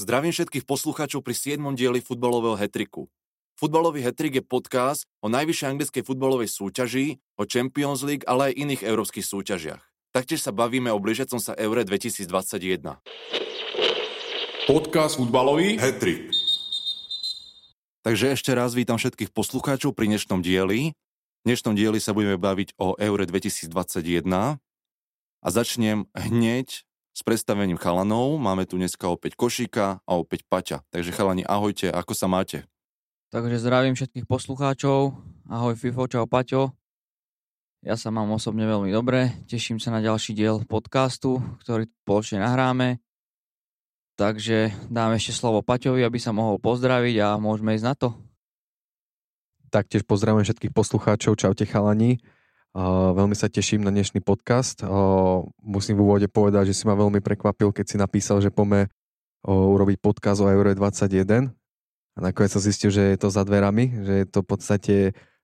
Zdravím všetkých poslucháčov pri 7. dieli futbalového hetriku. Futbalový hetrik je podcast o najvyššej anglickej futbalovej súťaži, o Champions League, ale aj iných európskych súťažiach. Taktiež sa bavíme o blížiacom sa Eure 2021. Podcast futbalový hetrik. Takže ešte raz vítam všetkých poslucháčov pri dnešnom dieli. V dnešnom dieli sa budeme baviť o Eure 2021 a začnem hneď s predstavením chalanov. Máme tu dneska opäť Košíka a opäť Paťa. Takže chalani, ahojte, ako sa máte? Takže zdravím všetkých poslucháčov. Ahoj Fifo, čau Paťo. Ja sa mám osobne veľmi dobre. Teším sa na ďalší diel podcastu, ktorý spoločne nahráme. Takže dám ešte slovo Paťovi, aby sa mohol pozdraviť a môžeme ísť na to. Taktiež pozdravujem všetkých poslucháčov. Čaute chalani. Veľmi sa teším na dnešný podcast. Musím v úvode povedať, že si ma veľmi prekvapil, keď si napísal, že pome urobiť podcast o Euro 21. A nakoniec som zistil, že je to za dverami, že je to v podstate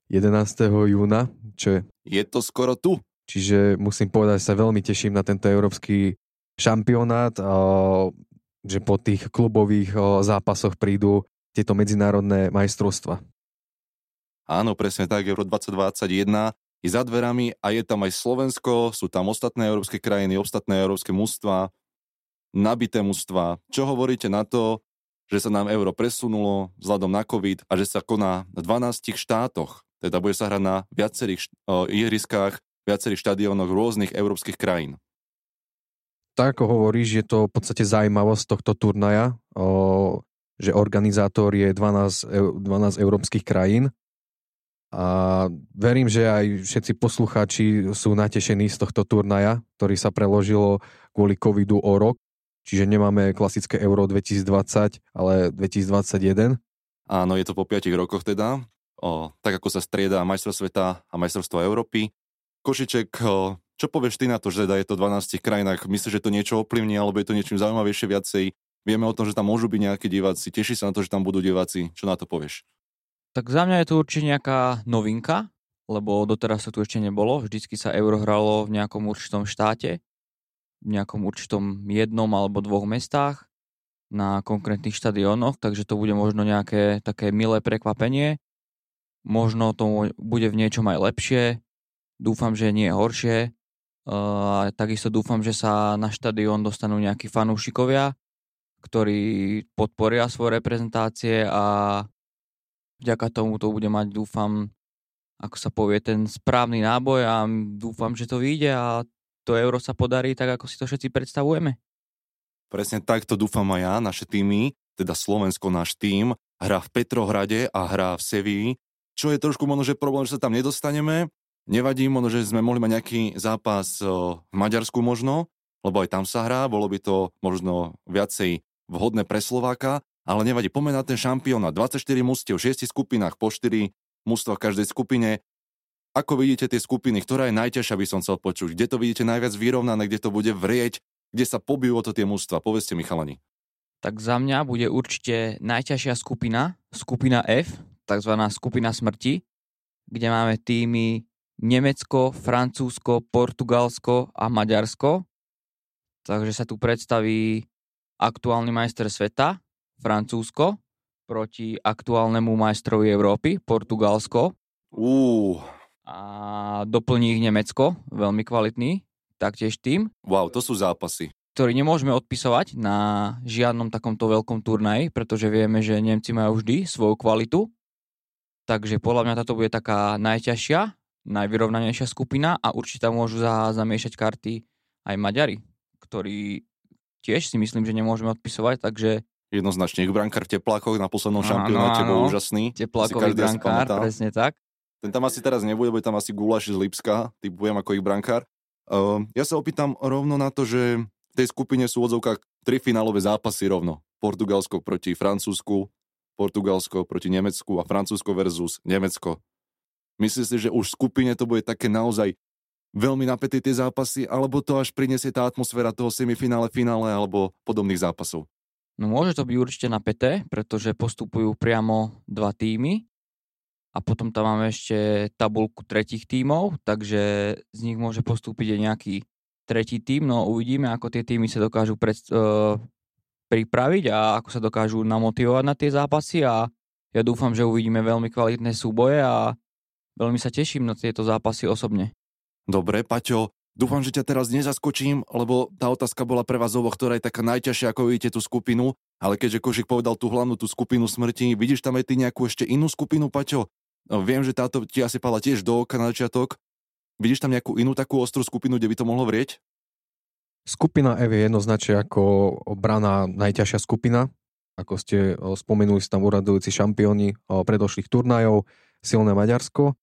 11. júna. Čo je... je to skoro tu. Čiže musím povedať, že sa veľmi teším na tento európsky šampionát, že po tých klubových zápasoch prídu tieto medzinárodné majstrovstva. Áno, presne tak, Euro 2021 je za dverami a je tam aj Slovensko, sú tam ostatné európske krajiny, ostatné európske mústva, nabité mústva. Čo hovoríte na to, že sa nám euro presunulo vzhľadom na COVID a že sa koná v 12 štátoch, teda bude sa hrať na viacerých uh, ihriskách, viacerých štadiónoch rôznych európskych krajín. Tak ako hovoríš, je to v podstate zaujímavosť tohto turnaja, o, že organizátor je 12, 12 európskych krajín a verím, že aj všetci poslucháči sú natešení z tohto turnaja, ktorý sa preložilo kvôli covidu o rok. Čiže nemáme klasické Euro 2020, ale 2021. Áno, je to po 5 rokoch teda. O, tak ako sa strieda majstrov sveta a majstrovstvo Európy. Košiček, o, čo povieš ty na to, že teda je to v 12 krajinách? Myslíš, že to niečo ovplyvní, alebo je to niečím zaujímavejšie viacej? Vieme o tom, že tam môžu byť nejakí diváci. Teší sa na to, že tam budú diváci. Čo na to povieš? Tak za mňa je to určite nejaká novinka, lebo doteraz sa tu ešte nebolo. Vždycky sa euro hralo v nejakom určitom štáte, v nejakom určitom jednom alebo dvoch mestách na konkrétnych štadiónoch, takže to bude možno nejaké také milé prekvapenie. Možno to bude v niečom aj lepšie. Dúfam, že nie horšie. Uh, takisto dúfam, že sa na štadión dostanú nejakí fanúšikovia, ktorí podporia svoje reprezentácie a vďaka tomu to bude mať, dúfam, ako sa povie, ten správny náboj a dúfam, že to vyjde a to euro sa podarí tak, ako si to všetci predstavujeme. Presne tak to dúfam aj ja, naše týmy, teda Slovensko, náš tým, hrá v Petrohrade a hrá v Sevii, čo je trošku možno, že problém, že sa tam nedostaneme. Nevadí, možno, že sme mohli mať nejaký zápas v Maďarsku možno, lebo aj tam sa hrá, bolo by to možno viacej vhodné pre Slováka, ale nevadí, pomeň na ten šampióna. 24 mústiev v 6 skupinách, po 4 mústva v každej skupine. Ako vidíte tie skupiny, ktorá je najťažšia, by som chcel počuť? Kde to vidíte najviac vyrovnané, kde to bude vrieť, kde sa pobijú o to tie mústva? Povedzte mi, chalani. Tak za mňa bude určite najťažšia skupina, skupina F, takzvaná skupina smrti, kde máme týmy Nemecko, Francúzsko, Portugalsko a Maďarsko. Takže sa tu predstaví aktuálny majster sveta, Francúzsko proti aktuálnemu majstrovi Európy, Portugalsko. Uh. A doplní ich Nemecko, veľmi kvalitný, taktiež tým. Wow, to sú zápasy. Ktorý nemôžeme odpisovať na žiadnom takomto veľkom turnaji, pretože vieme, že Nemci majú vždy svoju kvalitu. Takže podľa mňa táto bude taká najťažšia, najvyrovnanejšia skupina a určite môžu za, zamiešať karty aj Maďari, ktorí tiež si myslím, že nemôžeme odpisovať, takže Jednoznačne, ich brankár v teplákoch na poslednom šampionáte bol úžasný. Teplákový brankár, presne tak. Ten tam asi teraz nebude, bude tam asi Gulaš z Lipska, typujem ako ich brankár. Uh, ja sa opýtam rovno na to, že v tej skupine sú odzovkách tri finálové zápasy rovno. Portugalsko proti Francúzsku, Portugalsko proti Nemecku a Francúzsko versus Nemecko. Myslíš si, že už v skupine to bude také naozaj veľmi napäté tie zápasy, alebo to až prinesie tá atmosféra toho semifinále, finále alebo podobných zápasov? No môže to byť určite napäté, pretože postupujú priamo dva týmy a potom tam máme ešte tabulku tretich tímov, takže z nich môže postúpiť aj nejaký tretí tým, no uvidíme, ako tie týmy sa dokážu pred, uh, pripraviť a ako sa dokážu namotivovať na tie zápasy a ja dúfam, že uvidíme veľmi kvalitné súboje a veľmi sa teším na tieto zápasy osobne. Dobre, Paťo, dúfam, že ťa teraz nezaskočím, lebo tá otázka bola pre vás oboch, ktorá je taká najťažšia, ako vidíte tú skupinu, ale keďže Košik povedal tú hlavnú tú skupinu smrti, vidíš tam aj ty nejakú ešte inú skupinu, Paťo? No, viem, že táto ti asi pala tiež do oka na začiatok. Vidíš tam nejakú inú takú ostrú skupinu, kde by to mohlo vrieť? Skupina F je jednoznačne ako obrana najťažšia skupina. Ako ste spomenuli, sú tam uradujúci šampióni predošlých turnajov, silné Maďarsko,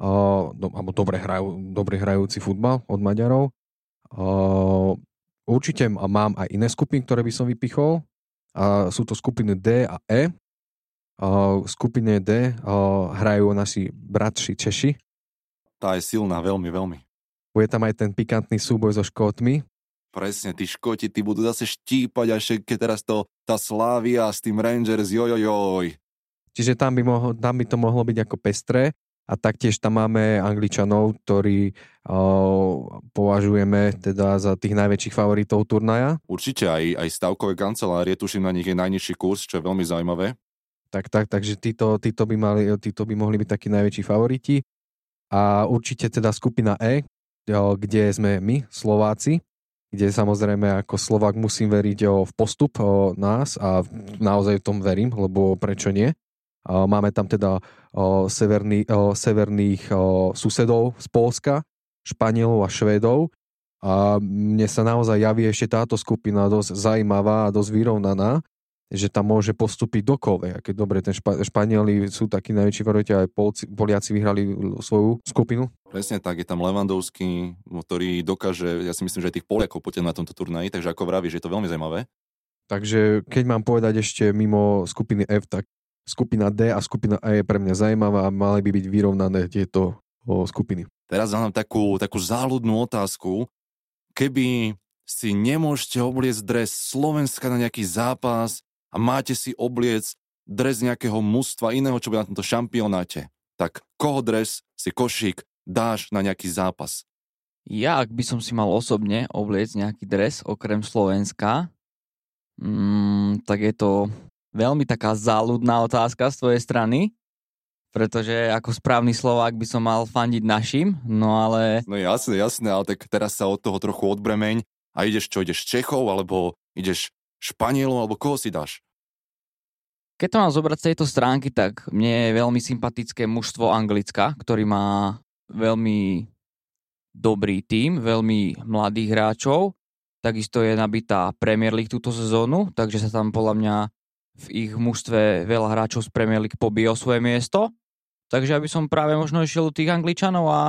alebo dobre, hrajú, dobre hrajúci futbal od Maďarov. Určite mám aj iné skupiny, ktoré by som vypichol. Sú to skupiny D a E. V skupine D hrajú naši bratši Češi. Tá je silná, veľmi, veľmi. Bude tam aj ten pikantný súboj so Škótmi, Presne, tí Škoti, tí budú zase štípať, až keď teraz to, tá Slávia s tým Rangers, jojojoj. Čiže tam by, mohlo, tam by to mohlo byť ako pestré a taktiež tam máme Angličanov, ktorí považujeme teda za tých najväčších favoritov turnaja. Určite aj, aj stavkové kancelárie, tuším na nich je najnižší kurz, čo je veľmi zaujímavé. Tak, tak, takže títo, títo, by mali, títo by mohli byť takí najväčší favoriti. A určite teda skupina E, kde sme my, Slováci, kde samozrejme ako Slovak musím veriť v postup nás a naozaj v tom verím, lebo prečo nie. Máme tam teda severný, severných susedov z Polska, Španielov a Švédov a mne sa naozaj javí ešte táto skupina dosť zaujímavá a dosť vyrovnaná že tam môže postúpiť do kove. Keď dobre, ten Špa- Španieli sú takí najväčší favoriti, aj Polci, Poliaci vyhrali svoju skupinu. Presne tak, je tam Levandovský, ktorý dokáže, ja si myslím, že aj tých Poliakov potiahnuť na tomto turnaji, takže ako vravíš, je to veľmi zaujímavé. Takže keď mám povedať ešte mimo skupiny F, tak skupina D a skupina E je pre mňa zaujímavá a mali by byť vyrovnané tieto o, skupiny. Teraz mám takú, takú záľudnú otázku. Keby si nemôžete obliecť dres Slovenska na nejaký zápas, a máte si obliec dres nejakého mužstva iného, čo bude na tomto šampionáte, tak koho dres si košík dáš na nejaký zápas? Ja, ak by som si mal osobne obliec nejaký dres okrem Slovenska, mm, tak je to veľmi taká záľudná otázka z tvojej strany, pretože ako správny Slovák by som mal fandiť našim, no ale... No jasné, jasné, ale tak teraz sa od toho trochu odbremeň a ideš čo, ideš Čechov, alebo ideš Španielov, alebo koho si dáš? Keď to mám zobrať z tejto stránky, tak mne je veľmi sympatické mužstvo Anglicka, ktorý má veľmi dobrý tím, veľmi mladých hráčov. Takisto je nabitá Premier League túto sezónu, takže sa tam podľa mňa v ich mužstve veľa hráčov z Premier League pobije o svoje miesto. Takže aby som práve možno išiel do tých Angličanov a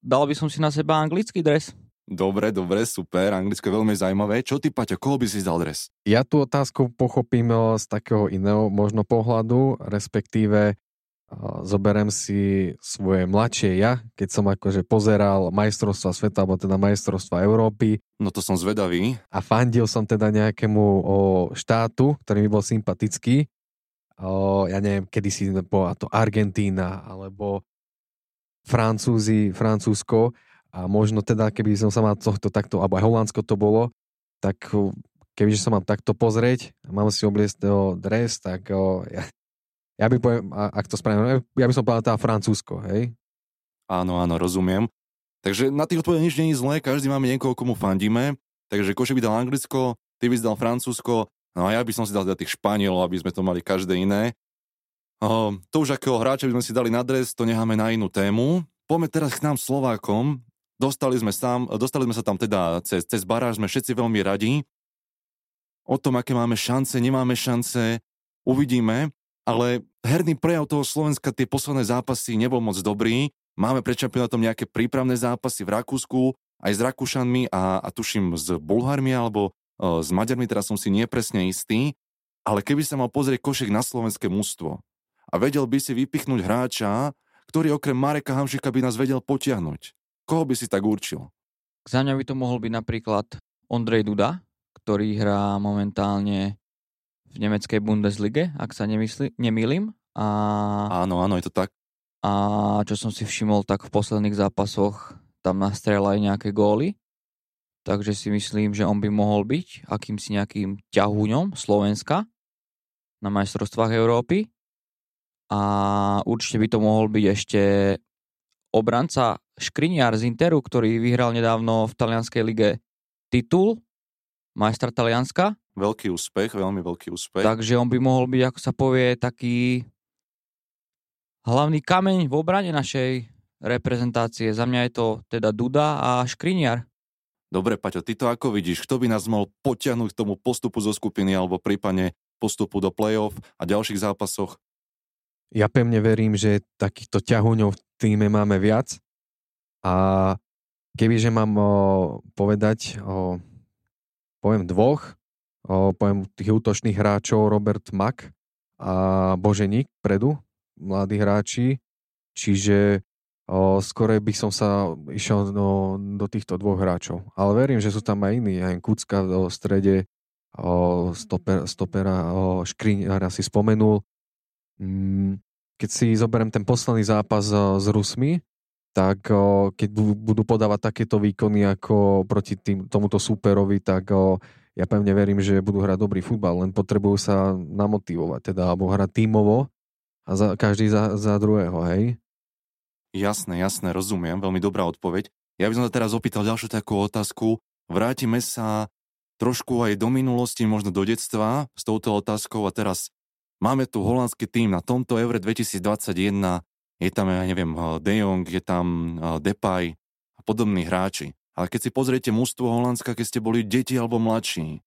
dal by som si na seba anglický dres. Dobre, dobre, super, Anglicko je veľmi zaujímavé. Čo ty, Paťo, koho by si zdal dres? Ja tú otázku pochopím eh, z takého iného možno pohľadu, respektíve zoberem si svoje mladšie ja, keď som akože pozeral majstrovstva sveta, alebo teda majstrovstva Európy. No to som zvedavý. A fandil som teda nejakému o, štátu, ktorý mi bol sympatický. O, ja neviem, kedy si bola to Argentína, alebo Francúzi, Francúzsko a možno teda, keby som sa mal tohto takto, alebo aj Holandsko to bolo, tak kebyže sa mám takto pozrieť a mám si obliecť dres, tak o, ja, ja by poviem, ak to spravím, ja by som povedal teda Francúzsko, hej? Áno, áno, rozumiem. Takže na tých odpovediach nič je zlé, každý máme niekoho, komu fandíme. Takže Koše by dal Anglicko, ty by si dal Francúzsko, no a ja by som si dal teda tých Španielov, aby sme to mali každé iné. O, to už akého hráča by sme si dali na dres, to necháme na inú tému. Poďme teraz k nám Slovákom. Dostali sme, sám, dostali sme sa tam teda cez, cez baráž, sme všetci veľmi radi. O tom, aké máme šance, nemáme šance, uvidíme, ale herný prejav toho Slovenska tie posledné zápasy nebol moc dobrý. Máme pred šampionátom nejaké prípravné zápasy v Rakúsku, aj s Rakúšanmi a, a tuším s Bulharmi alebo o, s Maďarmi, teraz som si nepresne istý, ale keby sa mal pozrieť košek na slovenské mústvo a vedel by si vypichnúť hráča, ktorý okrem Mareka Hamšika by nás vedel potiahnuť. Koho by si tak určil? Za mňa by to mohol byť napríklad Ondrej Duda, ktorý hrá momentálne v nemeckej Bundeslige, ak sa nemysli, nemýlim. A... Áno, áno, je to tak. A čo som si všimol, tak v posledných zápasoch tam nastrel aj nejaké góly. takže si myslím, že on by mohol byť akýmsi nejakým ťahúňom Slovenska na majstrovstvách Európy. A určite by to mohol byť ešte obranca Škriniar z Interu, ktorý vyhral nedávno v talianskej lige titul majstra Talianska. Veľký úspech, veľmi veľký úspech. Takže on by mohol byť, ako sa povie, taký hlavný kameň v obrane našej reprezentácie. Za mňa je to teda Duda a Škriniar. Dobre, Paťo, ty to ako vidíš? Kto by nás mohol potiahnuť k tomu postupu zo skupiny alebo prípadne postupu do play-off a ďalších zápasoch? Ja pevne verím, že takýchto ťahuňov v týme máme viac a kebyže mám o, povedať, o, poviem dvoch, poviem tých útočných hráčov Robert Mack a Boženík predu, mladí hráči, čiže o, by som sa išiel do, do týchto dvoch hráčov. Ale verím, že sú tam aj iní, aj Kucka v strede, o, stoper, stopera o, Škriňara si spomenul. Mm, keď si zoberiem ten posledný zápas s Rusmi, tak o, keď budú podávať takéto výkony ako proti tým, tomuto superovi, tak o, ja pevne verím, že budú hrať dobrý futbal, len potrebujú sa namotivovať, teda alebo hrať tímovo a za, každý za, za druhého, hej? Jasné, jasné, rozumiem, veľmi dobrá odpoveď. Ja by som sa teraz opýtal ďalšiu takú otázku. Vrátime sa trošku aj do minulosti, možno do detstva s touto otázkou a teraz máme tu holandský tým na tomto Eure 2021, je tam, ja neviem, De Jong, je tam eh, Depay a podobní hráči. Ale keď si pozriete mústvo Holandska, keď ste boli deti alebo mladší,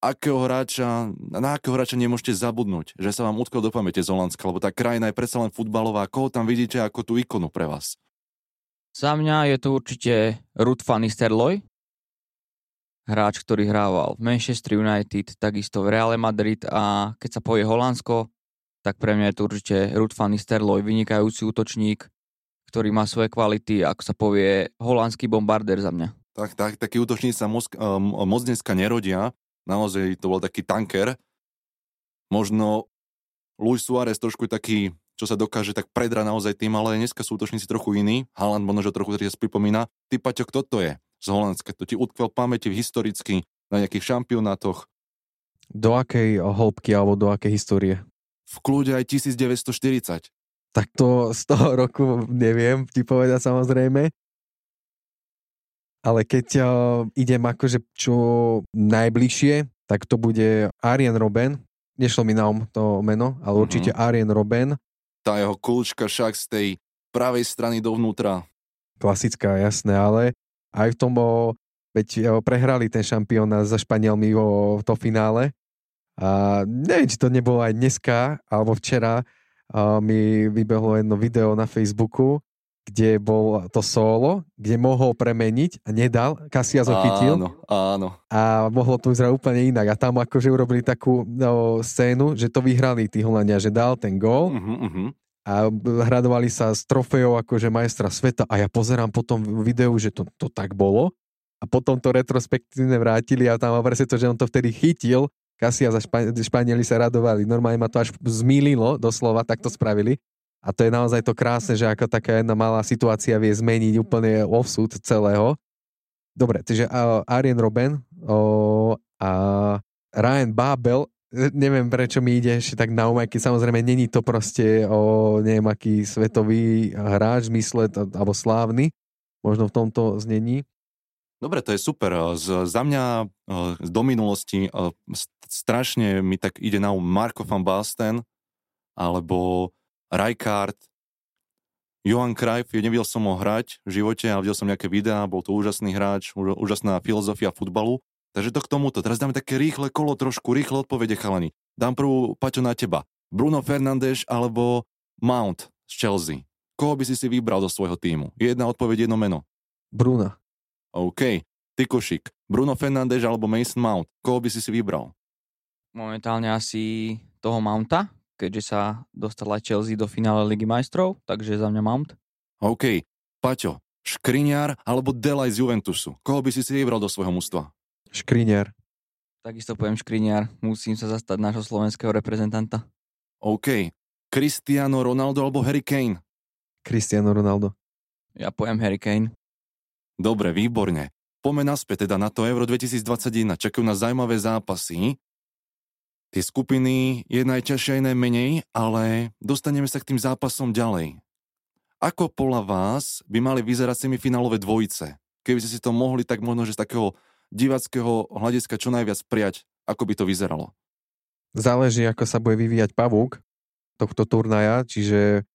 akého hráča, na akého hráča nemôžete zabudnúť, že sa vám utkol do pamäte z Holandska, lebo tá krajina je predsa len futbalová. Koho tam vidíte ako tú ikonu pre vás? Za mňa je to určite Ruth van Nistelrooy, hráč, ktorý hrával v Manchester United, takisto v Real Madrid a keď sa povie Holandsko, tak pre mňa je to určite Ruth van Nistelrooy, vynikajúci útočník, ktorý má svoje kvality, ako sa povie holandský bombardér za mňa. Tak, tak, takí útočníci sa moc, um, moc dneska nerodia, naozaj to bol taký tanker. Možno Luis Suárez trošku taký, čo sa dokáže tak predra naozaj tým, ale dneska sú útočníci trochu iní. Haaland možno, že trochu sa pripomína. Ty, Paťo, kto to je? z Holandska. To ti utkvel v pamäti historicky na nejakých šampionátoch. Do akej hĺbky alebo do akej histórie? V kľude aj 1940. Tak to z toho roku neviem ti povedať samozrejme. Ale keď uh, idem akože čo najbližšie, tak to bude Arjen Robben. Nešlo mi na um to meno, ale mm-hmm. určite Arjen Robben. Tá jeho kľúčka však z tej pravej strany dovnútra. Klasická, jasné, ale aj v tom, o, veď o, prehrali ten šampióna za Španielmi o to finále. A neviem, či to nebolo aj dneska, alebo včera mi vybehlo jedno video na Facebooku, kde bol to solo, kde mohol premeniť a nedal, Kasias ho chytil. Áno, áno. A mohlo to vyzerať úplne inak. A tam akože urobili takú no, scénu, že to vyhrali tí Holandia, že dal ten gól uh-huh, uh-huh a hradovali sa s trofejou akože majstra sveta a ja pozerám potom videu, že to, to tak bolo a potom to retrospektívne vrátili a tam presne to, že on to vtedy chytil, Kasia za Špa- Španieli sa radovali, normálne ma to až zmýlilo, doslova, tak to spravili. A to je naozaj to krásne, že ako taká jedna malá situácia vie zmeniť úplne osud celého. Dobre, takže uh, Arjen Robben uh, a Ryan Babel neviem prečo mi ide ešte tak na um, samozrejme není to proste o neviem aký svetový hráč v zmysle, alebo slávny, možno v tomto znení. Dobre, to je super. Z, za mňa do minulosti strašne mi tak ide na um Marko van Basten alebo Rijkaard, Johan Cruyff, nevidel som ho hrať v živote, ale videl som nejaké videá, bol to úžasný hráč, úžasná filozofia futbalu. Takže to k tomuto. Teraz dáme také rýchle kolo, trošku rýchle odpovede, chalani. Dám prvú, Paťo, na teba. Bruno Fernández alebo Mount z Chelsea. Koho by si si vybral do svojho týmu? Jedna odpoveď, jedno meno. Bruna. OK. Tykošik. Bruno Fernández alebo Mason Mount. Koho by si si vybral? Momentálne asi toho Mounta, keďže sa dostala Chelsea do finále Ligy majstrov, takže za mňa Mount. OK. Paťo, Škriňar alebo Delaj z Juventusu. Koho by si si vybral do svojho mústva? Škriniar. Takisto poviem Škriniar. Musím sa zastať nášho slovenského reprezentanta. OK. Cristiano Ronaldo alebo Harry Kane? Cristiano Ronaldo. Ja poviem Harry Kane. Dobre, výborne. poďme naspäť teda na to Euro 2021. Čakajú na zaujímavé zápasy. Tie skupiny je najťažšia, iné menej, ale dostaneme sa k tým zápasom ďalej. Ako podľa vás by mali vyzerať semifinálové dvojice? Keby ste si to mohli, tak možno, že z takého divackého hľadiska čo najviac prijať, ako by to vyzeralo. Záleží, ako sa bude vyvíjať pavúk tohto turnaja, čiže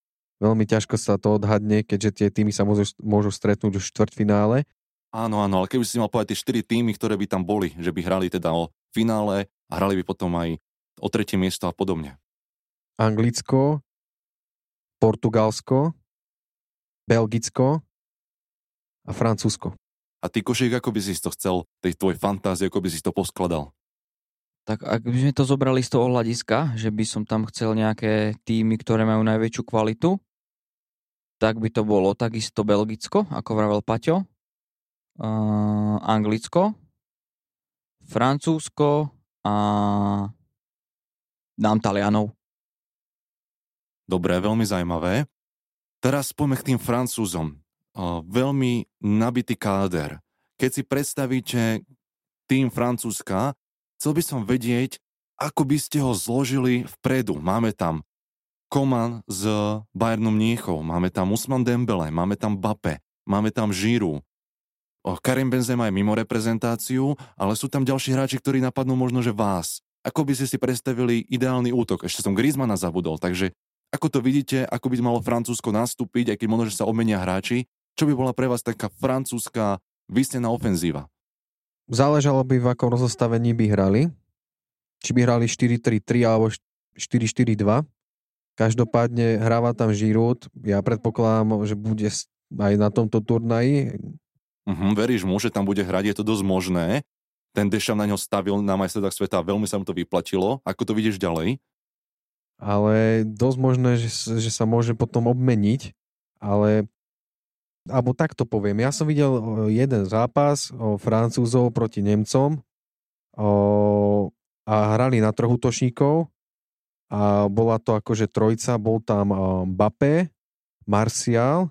veľmi ťažko sa to odhadne, keďže tie týmy sa môžu, môžu stretnúť už v štvrtfinále. Áno, áno, ale keby si mal povedať tie štyri týmy, ktoré by tam boli, že by hrali teda o finále a hrali by potom aj o tretie miesto a podobne. Anglicko, Portugalsko, Belgicko a Francúzsko. A ty, Košík, ako by si to chcel, tej tvoj fantázie, ako by si to poskladal? Tak ak by sme to zobrali z toho hľadiska, že by som tam chcel nejaké týmy, ktoré majú najväčšiu kvalitu, tak by to bolo takisto Belgicko, ako vravel Paťo, uh, Anglicko, Francúzsko a dám Talianov. Dobre, veľmi zaujímavé. Teraz poďme k tým Francúzom veľmi nabitý káder. Keď si predstavíte tým Francúzska, chcel by som vedieť, ako by ste ho zložili vpredu. Máme tam Koman z Bayernu Mníchov, máme tam Usman Dembele, máme tam Bape, máme tam Žiru. Karim Benzema je mimo reprezentáciu, ale sú tam ďalší hráči, ktorí napadnú možno, že vás. Ako by ste si predstavili ideálny útok? Ešte som Griezmana zabudol, takže ako to vidíte, ako by malo Francúzsko nastúpiť, aj keď možno, že sa obmenia hráči, čo by bola pre vás taká francúzska vysnená ofenzíva? Záležalo by, v akom rozostavení by hrali. Či by hrali 4-3-3 alebo 4-4-2. Každopádne hráva tam Giroud. Ja predpokladám, že bude aj na tomto turnaji. Uh-huh, veríš mu, že tam bude hrať, je to dosť možné. Ten Dešam na ňo stavil na majstredách sveta veľmi sa mu to vyplatilo. Ako to vidíš ďalej? Ale dosť možné, že, že sa môže potom obmeniť. Ale alebo takto poviem, ja som videl jeden zápas o Francúzov proti Nemcom o, a hrali na troch útočníkov a bola to akože trojca, bol tam Mbappé, Martial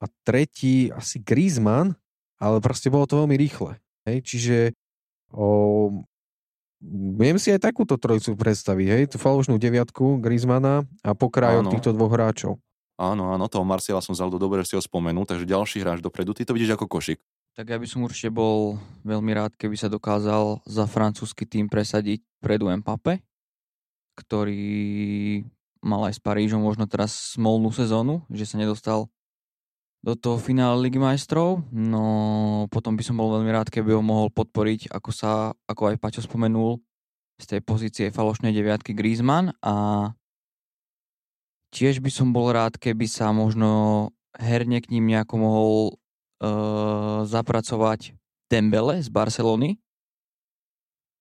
a tretí asi Griezmann, ale proste bolo to veľmi rýchle. Hej? Čiže o, viem si aj takúto trojicu predstaviť, hej? tú falošnú deviatku Griezmana a pokrajok týchto dvoch hráčov. Áno, áno, toho Marciala som vzal do dobre, si ho spomenul, takže ďalší hráč dopredu. Ty to vidíš ako košik. Tak ja by som určite bol veľmi rád, keby sa dokázal za francúzsky tým presadiť predu Mbappe, ktorý mal aj s Parížom možno teraz smolnú sezónu, že sa nedostal do toho finále Ligy majstrov, no potom by som bol veľmi rád, keby ho mohol podporiť, ako sa, ako aj Paťo spomenul, z tej pozície falošnej deviatky Griezmann a Tiež by som bol rád, keby sa možno herne k ním nejako mohol uh, zapracovať Dembele z Barcelony.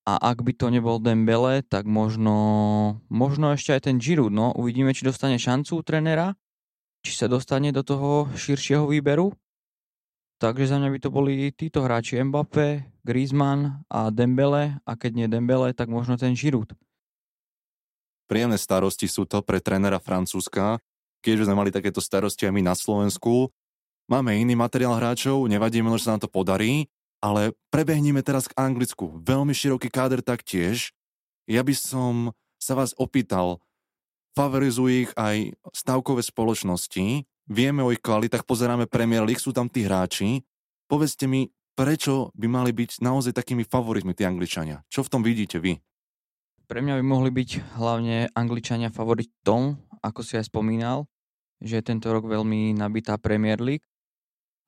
A ak by to nebol Dembele, tak možno, možno ešte aj ten Giroud. No, uvidíme, či dostane šancu trenera, či sa dostane do toho širšieho výberu. Takže za mňa by to boli títo hráči Mbappé, Griezmann a Dembele a keď nie Dembele, tak možno ten Giroud. Príjemné starosti sú to pre trénera Francúzska, keď sme mali takéto starosti aj my na Slovensku. Máme iný materiál hráčov, nevadí, možno, že sa nám to podarí, ale prebehníme teraz k Anglicku. Veľmi široký káder taktiež. Ja by som sa vás opýtal, favorizujú ich aj stavkové spoločnosti, vieme o ich kvalitách, pozeráme Premier League, sú tam tí hráči. Povedzte mi, prečo by mali byť naozaj takými favoritmi tí Angličania? Čo v tom vidíte vy? Pre mňa by mohli byť hlavne Angličania favoritom, ako si aj spomínal, že je tento rok veľmi nabitá Premier League.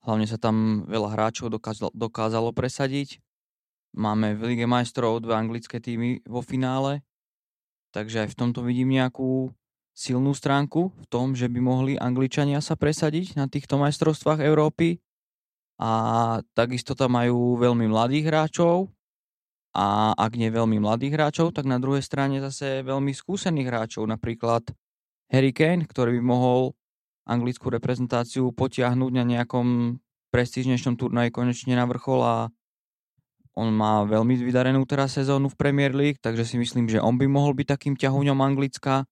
Hlavne sa tam veľa hráčov dokázalo, dokázalo presadiť. Máme v Lige majstrov dve anglické týmy vo finále, takže aj v tomto vidím nejakú silnú stránku v tom, že by mohli Angličania sa presadiť na týchto majstrovstvách Európy. A takisto tam majú veľmi mladých hráčov, a ak nie veľmi mladých hráčov, tak na druhej strane zase veľmi skúsených hráčov, napríklad Harry Kane, ktorý by mohol anglickú reprezentáciu potiahnuť na nejakom prestížnejšom turnaji konečne na vrchol a on má veľmi vydarenú teraz sezónu v Premier League, takže si myslím, že on by mohol byť takým ťahuňom Anglicka.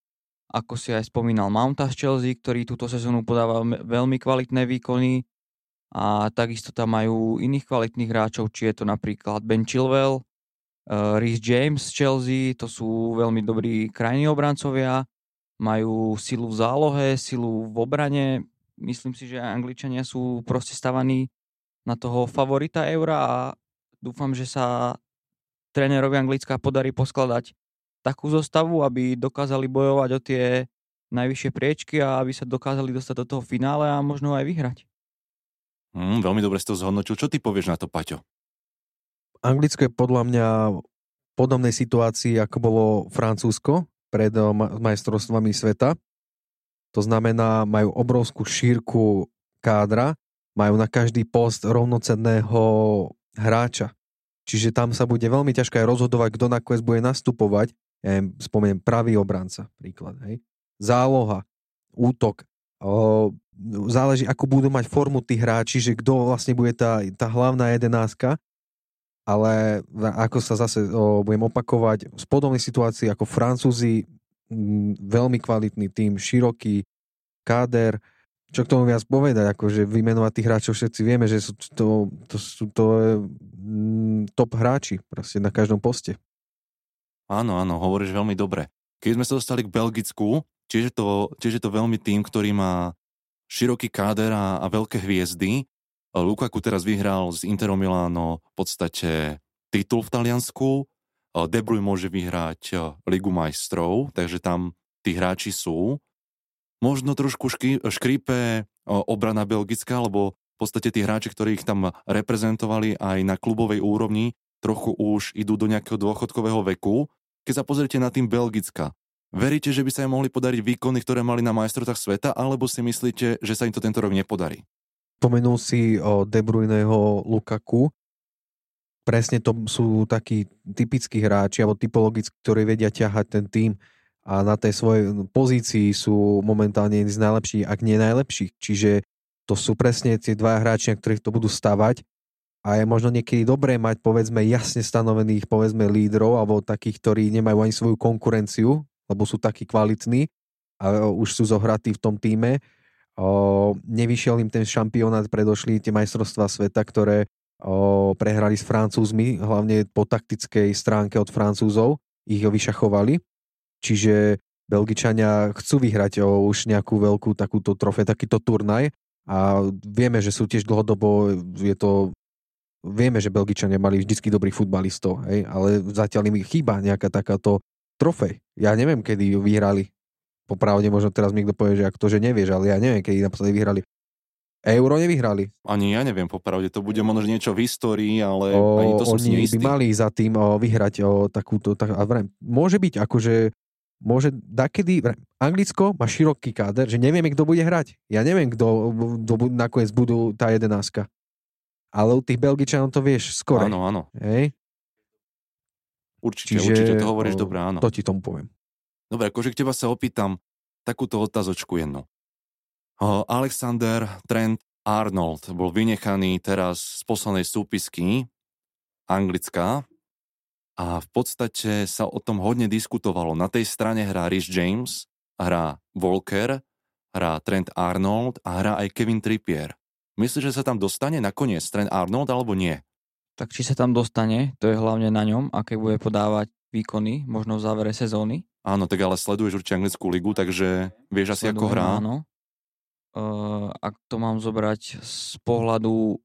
Ako si aj spomínal Mounta z Chelsea, ktorý túto sezónu podáva veľmi kvalitné výkony. a takisto tam majú iných kvalitných hráčov, či je to napríklad Ben Chilwell, uh, Rhys James z Chelsea, to sú veľmi dobrí krajní obrancovia, majú silu v zálohe, silu v obrane. Myslím si, že Angličania sú proste stavaní na toho favorita eura a dúfam, že sa trénerovi Anglická podarí poskladať takú zostavu, aby dokázali bojovať o tie najvyššie priečky a aby sa dokázali dostať do toho finále a možno aj vyhrať. Mm, veľmi dobre si to zhodnotil. Čo ty povieš na to, Paťo? Anglicko je podľa mňa v podobnej situácii, ako bolo Francúzsko pred eh, majstrovstvami sveta. To znamená, majú obrovskú šírku kádra, majú na každý post rovnocenného hráča. Čiže tam sa bude veľmi ťažké rozhodovať, kto nakoniec bude nastupovať. Ja spomeniem pravý obranca, príklad. Hej. Záloha, útok. O, záleží, ako budú mať formu tí hráči, že kto vlastne bude tá, tá hlavná jedenáska ale ako sa zase o, budem opakovať, z podobnej situácii ako Francúzi, m, veľmi kvalitný tým, široký káder, čo k tomu viac povedať, akože vymenovať tých hráčov všetci vieme, že sú to, to, sú to m, top hráči proste na každom poste. Áno, áno, hovoríš veľmi dobre. Keď sme sa dostali k Belgicku, tiež je to, tiež je to veľmi tým, ktorý má široký káder a, a veľké hviezdy, Lukaku teraz vyhral z Interom Milano v podstate titul v Taliansku, De Bruyne môže vyhrať Ligu majstrov, takže tam tí hráči sú. Možno trošku škrípe obrana belgická, lebo v podstate tí hráči, ktorí ich tam reprezentovali aj na klubovej úrovni, trochu už idú do nejakého dôchodkového veku. Keď sa pozrite na tým Belgicka, veríte, že by sa im mohli podariť výkony, ktoré mali na majstrovstvách sveta, alebo si myslíte, že sa im to tento rok nepodarí? Spomenul si o De Bruyneho Lukaku. Presne to sú takí typickí hráči, alebo typologicky, ktorí vedia ťahať ten tým a na tej svojej pozícii sú momentálne jedni z najlepších, ak nie najlepších. Čiže to sú presne tie dva hráči, na ktorých to budú stavať a je možno niekedy dobré mať povedzme jasne stanovených povedzme lídrov alebo takých, ktorí nemajú ani svoju konkurenciu, lebo sú takí kvalitní a už sú zohratí v tom týme O, nevyšiel im ten šampionát, predošli tie majstrovstvá sveta, ktoré o, prehrali s Francúzmi, hlavne po taktickej stránke od Francúzov, ich ho vyšachovali. Čiže Belgičania chcú vyhrať o, už nejakú veľkú takúto trofé, takýto turnaj a vieme, že sú tiež dlhodobo, je to vieme, že Belgičania mali vždycky dobrých futbalistov, hej, ale zatiaľ im chýba nejaká takáto trofej. Ja neviem, kedy ju vyhrali popravde možno teraz mi niekto povie, že ak to, že nevieš, ale ja neviem, keď naposledy vyhrali. Euro nevyhrali. Ani ja neviem, popravde, to bude možno niečo v histórii, ale o, ani to som oni si by mali za tým o, vyhrať o, takúto, tak, a vrem, môže byť akože môže dakedy, vrem, Anglicko má široký káder, že nevieme, kto bude hrať. Ja neviem, kto, kto nakoniec budú tá jedenáska. Ale u tých Belgičanov to vieš skoro. Áno, áno. Hej? Určite, Čiže, určite to hovoríš dobre, áno. To ti tomu poviem. Dobre, akože k teba sa opýtam takúto otázočku jednu. Alexander Trent Arnold bol vynechaný teraz z poslednej súpisky Anglická a v podstate sa o tom hodne diskutovalo. Na tej strane hrá Rhys James, hrá Volker, hrá Trent Arnold a hrá aj Kevin Trippier. Myslíš, že sa tam dostane nakoniec Trent Arnold alebo nie? Tak či sa tam dostane, to je hlavne na ňom, aké bude podávať výkony, možno v závere sezóny. Áno, tak ale sleduješ určite anglickú ligu, takže vieš asi, Sledujem, ako hrá. Áno. Uh, ak to mám zobrať z pohľadu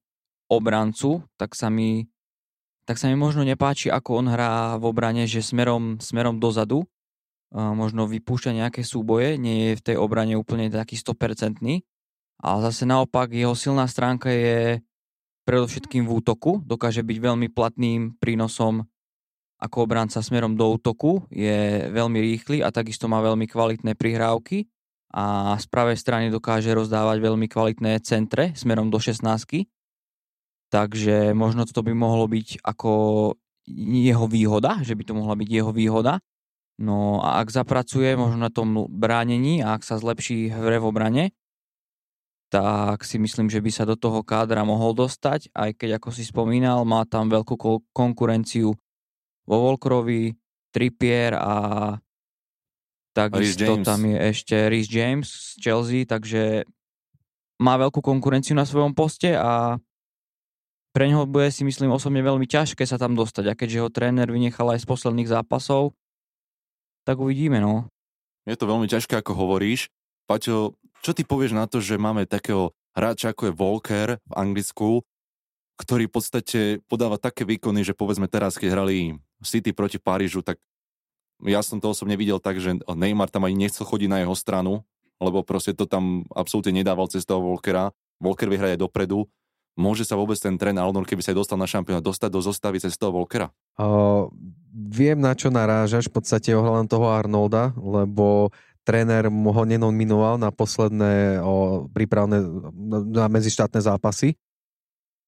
obrancu, tak sa mi tak sa mi možno nepáči, ako on hrá v obrane, že smerom, smerom dozadu, uh, možno vypúšťa nejaké súboje, nie je v tej obrane úplne taký 100%, ale zase naopak jeho silná stránka je predovšetkým v útoku, dokáže byť veľmi platným prínosom ako obranca smerom do útoku, je veľmi rýchly a takisto má veľmi kvalitné prihrávky a z pravej strany dokáže rozdávať veľmi kvalitné centre smerom do 16. Takže možno toto by mohlo byť ako jeho výhoda, že by to mohla byť jeho výhoda. No a ak zapracuje možno na tom bránení a ak sa zlepší hre v obrane, tak si myslím, že by sa do toho kádra mohol dostať, aj keď, ako si spomínal, má tam veľkú konkurenciu vo Volkrovi, Trippier a takisto tam je ešte Rhys James z Chelsea, takže má veľkú konkurenciu na svojom poste a pre neho bude si myslím osobne veľmi ťažké sa tam dostať a keďže ho tréner vynechal aj z posledných zápasov, tak uvidíme, no. Je to veľmi ťažké, ako hovoríš. Paťo, čo ty povieš na to, že máme takého hráča, ako je Volker v Anglicku, ktorý v podstate podáva také výkony, že povedzme teraz, keď hrali City proti Parížu, tak ja som to osobne videl tak, že Neymar tam ani nechcel chodiť na jeho stranu, lebo proste to tam absolútne nedával cez toho Volkera. Volker vyhraje dopredu. Môže sa vôbec ten tren Aldon, keby sa dostal na šampióna, dostať do zostavy cez toho Volkera? Uh, viem, na čo narážaš v podstate ohľadom toho Arnolda, lebo tréner ho nenominoval na posledné o, prípravné na medzištátne zápasy.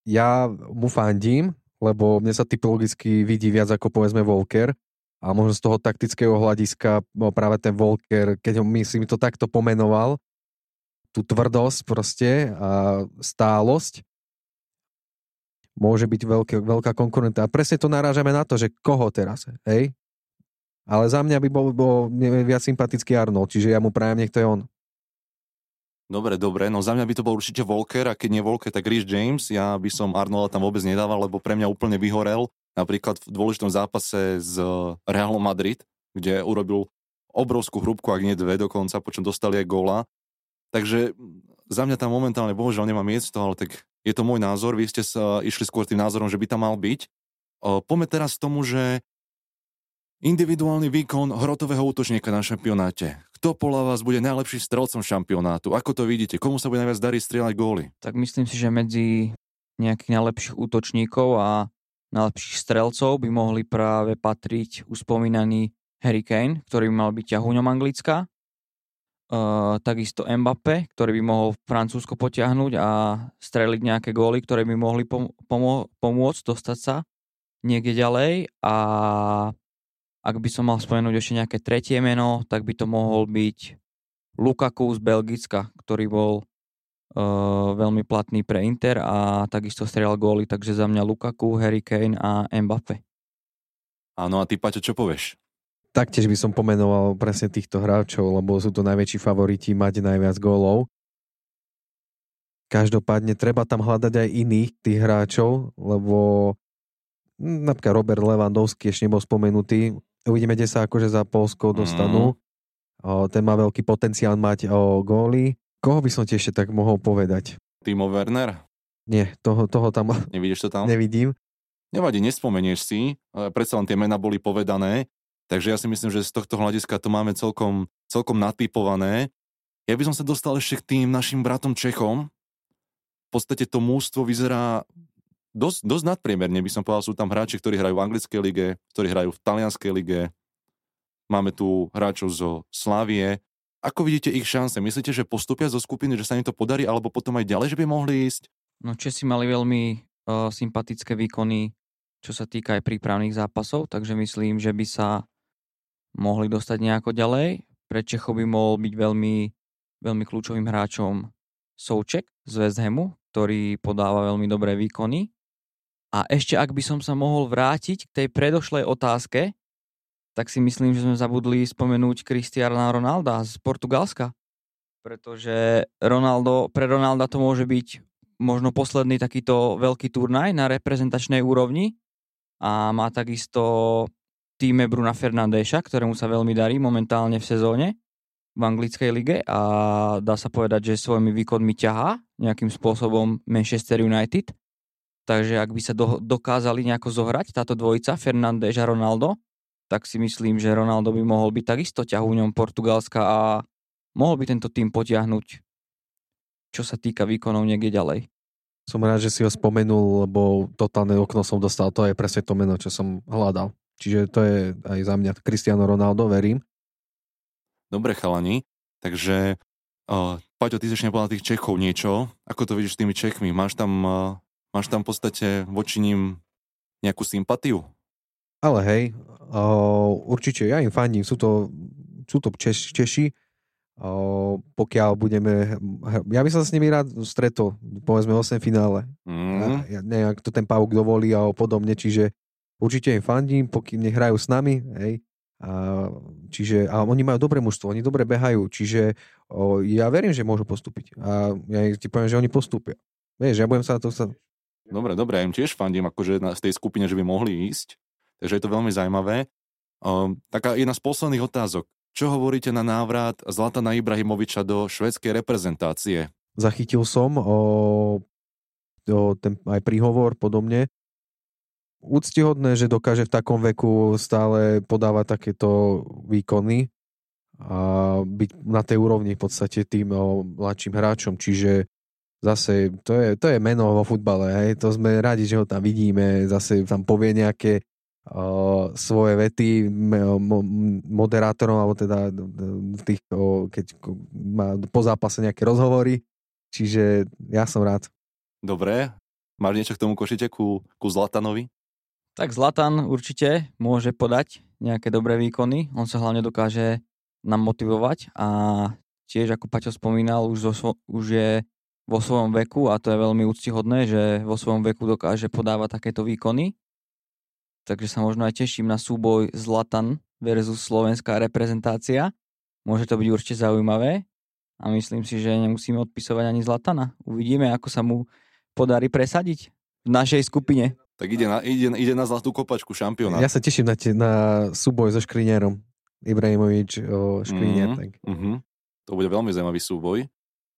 Ja mu fandím, lebo mne sa typologicky vidí viac ako povedzme Volker, a možno z toho taktického hľadiska no práve ten Volker, keď ho myslím to takto pomenoval, tú tvrdosť proste a stálosť, môže byť veľké, veľká konkurenta. A presne to narážame na to, že koho teraz, hej? Ale za mňa by bol, bol viac sympatický Arnold, čiže ja mu prajem, nech to je on. Dobre, dobre, no za mňa by to bol určite Volker a keď nie Volker, tak Rhys James. Ja by som Arnolda tam vôbec nedával, lebo pre mňa úplne vyhorel napríklad v dôležitom zápase z Realom Madrid, kde urobil obrovskú hrúbku, ak nie dve dokonca, počom dostali aj góla. Takže za mňa tam momentálne bohužiaľ nemá miesto, ale tak je to môj názor. Vy ste sa išli skôr tým názorom, že by tam mal byť. Poďme teraz k tomu, že individuálny výkon hrotového útočníka na šampionáte. Kto podľa vás bude najlepší strelcom šampionátu? Ako to vidíte? Komu sa bude najviac dariť strieľať góly? Tak myslím si, že medzi nejakých najlepších útočníkov a najlepších strelcov by mohli práve patriť uspomínaný Harry Kane, ktorý by mal byť ťahúňom Anglicka. Uh, takisto Mbappe, ktorý by mohol Francúzsko potiahnuť a streliť nejaké góly, ktoré by mohli pom- pomôcť dostať sa niekde ďalej. A ak by som mal spomenúť ešte nejaké tretie meno, tak by to mohol byť Lukaku z Belgicka, ktorý bol uh, veľmi platný pre Inter a takisto strieľal góly, takže za mňa Lukaku, Harry Kane a Mbappe. Áno, a ty Paťo, čo povieš? Taktiež by som pomenoval presne týchto hráčov, lebo sú to najväčší favoriti mať najviac gólov. Každopádne treba tam hľadať aj iných tých hráčov, lebo napríklad Robert Lewandowski ešte nebol spomenutý. Uvidíme, kde sa akože za Polsko dostanú. Mm. O, ten má veľký potenciál mať o góly. Koho by som ti ešte tak mohol povedať? Timo Werner? Nie, toho, toho tam... Nevidíš to tam? Nevidím. Nevadí, nespomenieš si, predsa len tie mená boli povedané, takže ja si myslím, že z tohto hľadiska to máme celkom, celkom natypované. Ja by som sa dostal ešte k tým našim bratom Čechom. V podstate to mústvo vyzerá dosť, dosť nadpriemerne, by som povedal, sú tam hráči, ktorí hrajú v anglickej lige, ktorí hrajú v talianskej lige. Máme tu hráčov zo Slavie, ako vidíte ich šance? Myslíte, že postupia zo skupiny, že sa im to podarí, alebo potom aj ďalej, že by mohli ísť? No Česi mali veľmi uh, sympatické výkony, čo sa týka aj prípravných zápasov, takže myslím, že by sa mohli dostať nejako ďalej. Pre Čechov by mohol byť veľmi, veľmi kľúčovým hráčom Souček z West Hamu, ktorý podáva veľmi dobré výkony. A ešte ak by som sa mohol vrátiť k tej predošlej otázke, tak si myslím, že sme zabudli spomenúť Cristiana Ronalda z Portugalska. Pretože Ronaldo, pre Ronalda to môže byť možno posledný takýto veľký turnaj na reprezentačnej úrovni a má takisto týme Bruna Fernandéša, ktorému sa veľmi darí momentálne v sezóne v anglickej lige a dá sa povedať, že svojimi výkonmi ťahá nejakým spôsobom Manchester United. Takže ak by sa do, dokázali nejako zohrať táto dvojica Fernandéš a Ronaldo, tak si myslím, že Ronaldo by mohol byť takisto ťahúňom Portugalska a mohol by tento tým potiahnuť, čo sa týka výkonov niekde ďalej. Som rád, že si ho spomenul, lebo totálne okno som dostal, to je presne to meno, čo som hľadal. Čiže to je aj za mňa Cristiano Ronaldo, verím. Dobre, chalani. Takže, uh, Paťo, ty si ešte nepovedal tých Čechov niečo. Ako to vidíš s tými Čechmi? Máš tam, uh, máš tam v podstate voči ním nejakú sympatiu? Ale hej, uh, určite ja im fandím, sú to, sú to Češ, Češi, uh, pokiaľ budeme, ja by som s nimi rád stretol, povedzme 8 finále. Mm. Ja, neviem, ak to ten Pavuk dovolí a podobne, čiže určite im fandím, pokým nehrajú s nami, hej, a čiže a oni majú dobré mužstvo, oni dobre behajú, čiže o, ja verím, že môžu postúpiť a ja ti poviem, že oni postúpia. Vieš, ja budem sa na to sa... Dobre, dobre, ja im tiež fandím, akože na, z tej skupine, že by mohli ísť, takže je to veľmi zaujímavé. O, taká jedna z posledných otázok. Čo hovoríte na návrat Zlatana Ibrahimoviča do švedskej reprezentácie? Zachytil som o, o ten, aj príhovor podobne. Úctihodné, že dokáže v takom veku stále podávať takéto výkony a byť na tej úrovni v podstate tým o, mladším hráčom. Čiže zase to je, to je meno vo futbale. Hej. To sme radi, že ho tam vidíme. Zase tam povie nejaké svoje vety moderátorom, alebo teda v tých, keď má po zápase nejaké rozhovory. Čiže ja som rád. Dobre. Máš niečo k tomu košite, ku, ku Zlatanovi? Tak Zlatan určite môže podať nejaké dobré výkony. On sa hlavne dokáže nám motivovať a tiež, ako Paťo spomínal, už, zo, už je vo svojom veku a to je veľmi úctihodné, že vo svojom veku dokáže podávať takéto výkony takže sa možno aj teším na súboj Zlatan versus slovenská reprezentácia. Môže to byť určite zaujímavé a myslím si, že nemusíme odpisovať ani Zlatana. Uvidíme, ako sa mu podarí presadiť v našej skupine. Tak ide na, ide, ide na zlatú kopačku šampióna. Ja sa teším na, te, na súboj so Škrinierom. Ibrahimovič o Škrinier. Mm, tak. Mm-hmm. To bude veľmi zaujímavý súboj.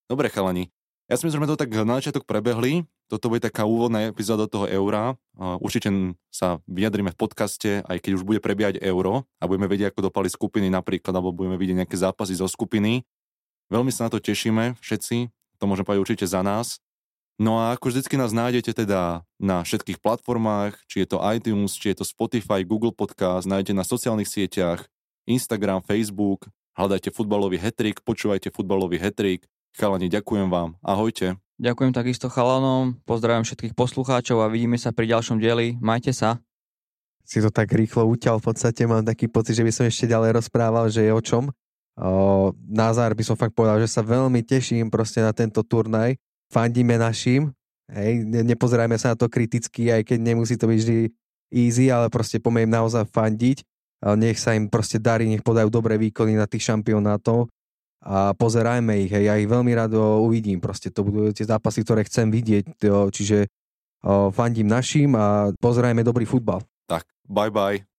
Dobre, chalani. Ja si myslím, že sme to tak na začiatok prebehli. Toto bude taká úvodná epizóda toho eura. Určite sa vyjadrime v podcaste, aj keď už bude prebiehať euro a budeme vedieť, ako dopali skupiny napríklad, alebo budeme vidieť nejaké zápasy zo skupiny. Veľmi sa na to tešíme všetci, to môžem povedať určite za nás. No a ako vždycky nás nájdete teda na všetkých platformách, či je to iTunes, či je to Spotify, Google Podcast, nájdete na sociálnych sieťach, Instagram, Facebook, hľadajte futbalový hetrik, počúvajte futbalový hetrik, Chalani, ďakujem vám. Ahojte. Ďakujem takisto chalanom, pozdravím všetkých poslucháčov a vidíme sa pri ďalšom dieli. Majte sa. Si to tak rýchlo uťal, v podstate mám taký pocit, že by som ešte ďalej rozprával, že je o čom. O, na záver by som fakt povedal, že sa veľmi teším proste na tento turnaj. Fandíme našim, hej, ne, nepozerajme sa na to kriticky, aj keď nemusí to byť vždy easy, ale proste pomiem naozaj fandiť. Nech sa im proste darí, nech podajú dobré výkony na tých šampionátov a pozerajme ich. Hej. Ja ich veľmi rád uvidím. Proste to budú tie zápasy, ktoré chcem vidieť. Čiže fandím našim a pozerajme dobrý futbal. Tak, bye bye.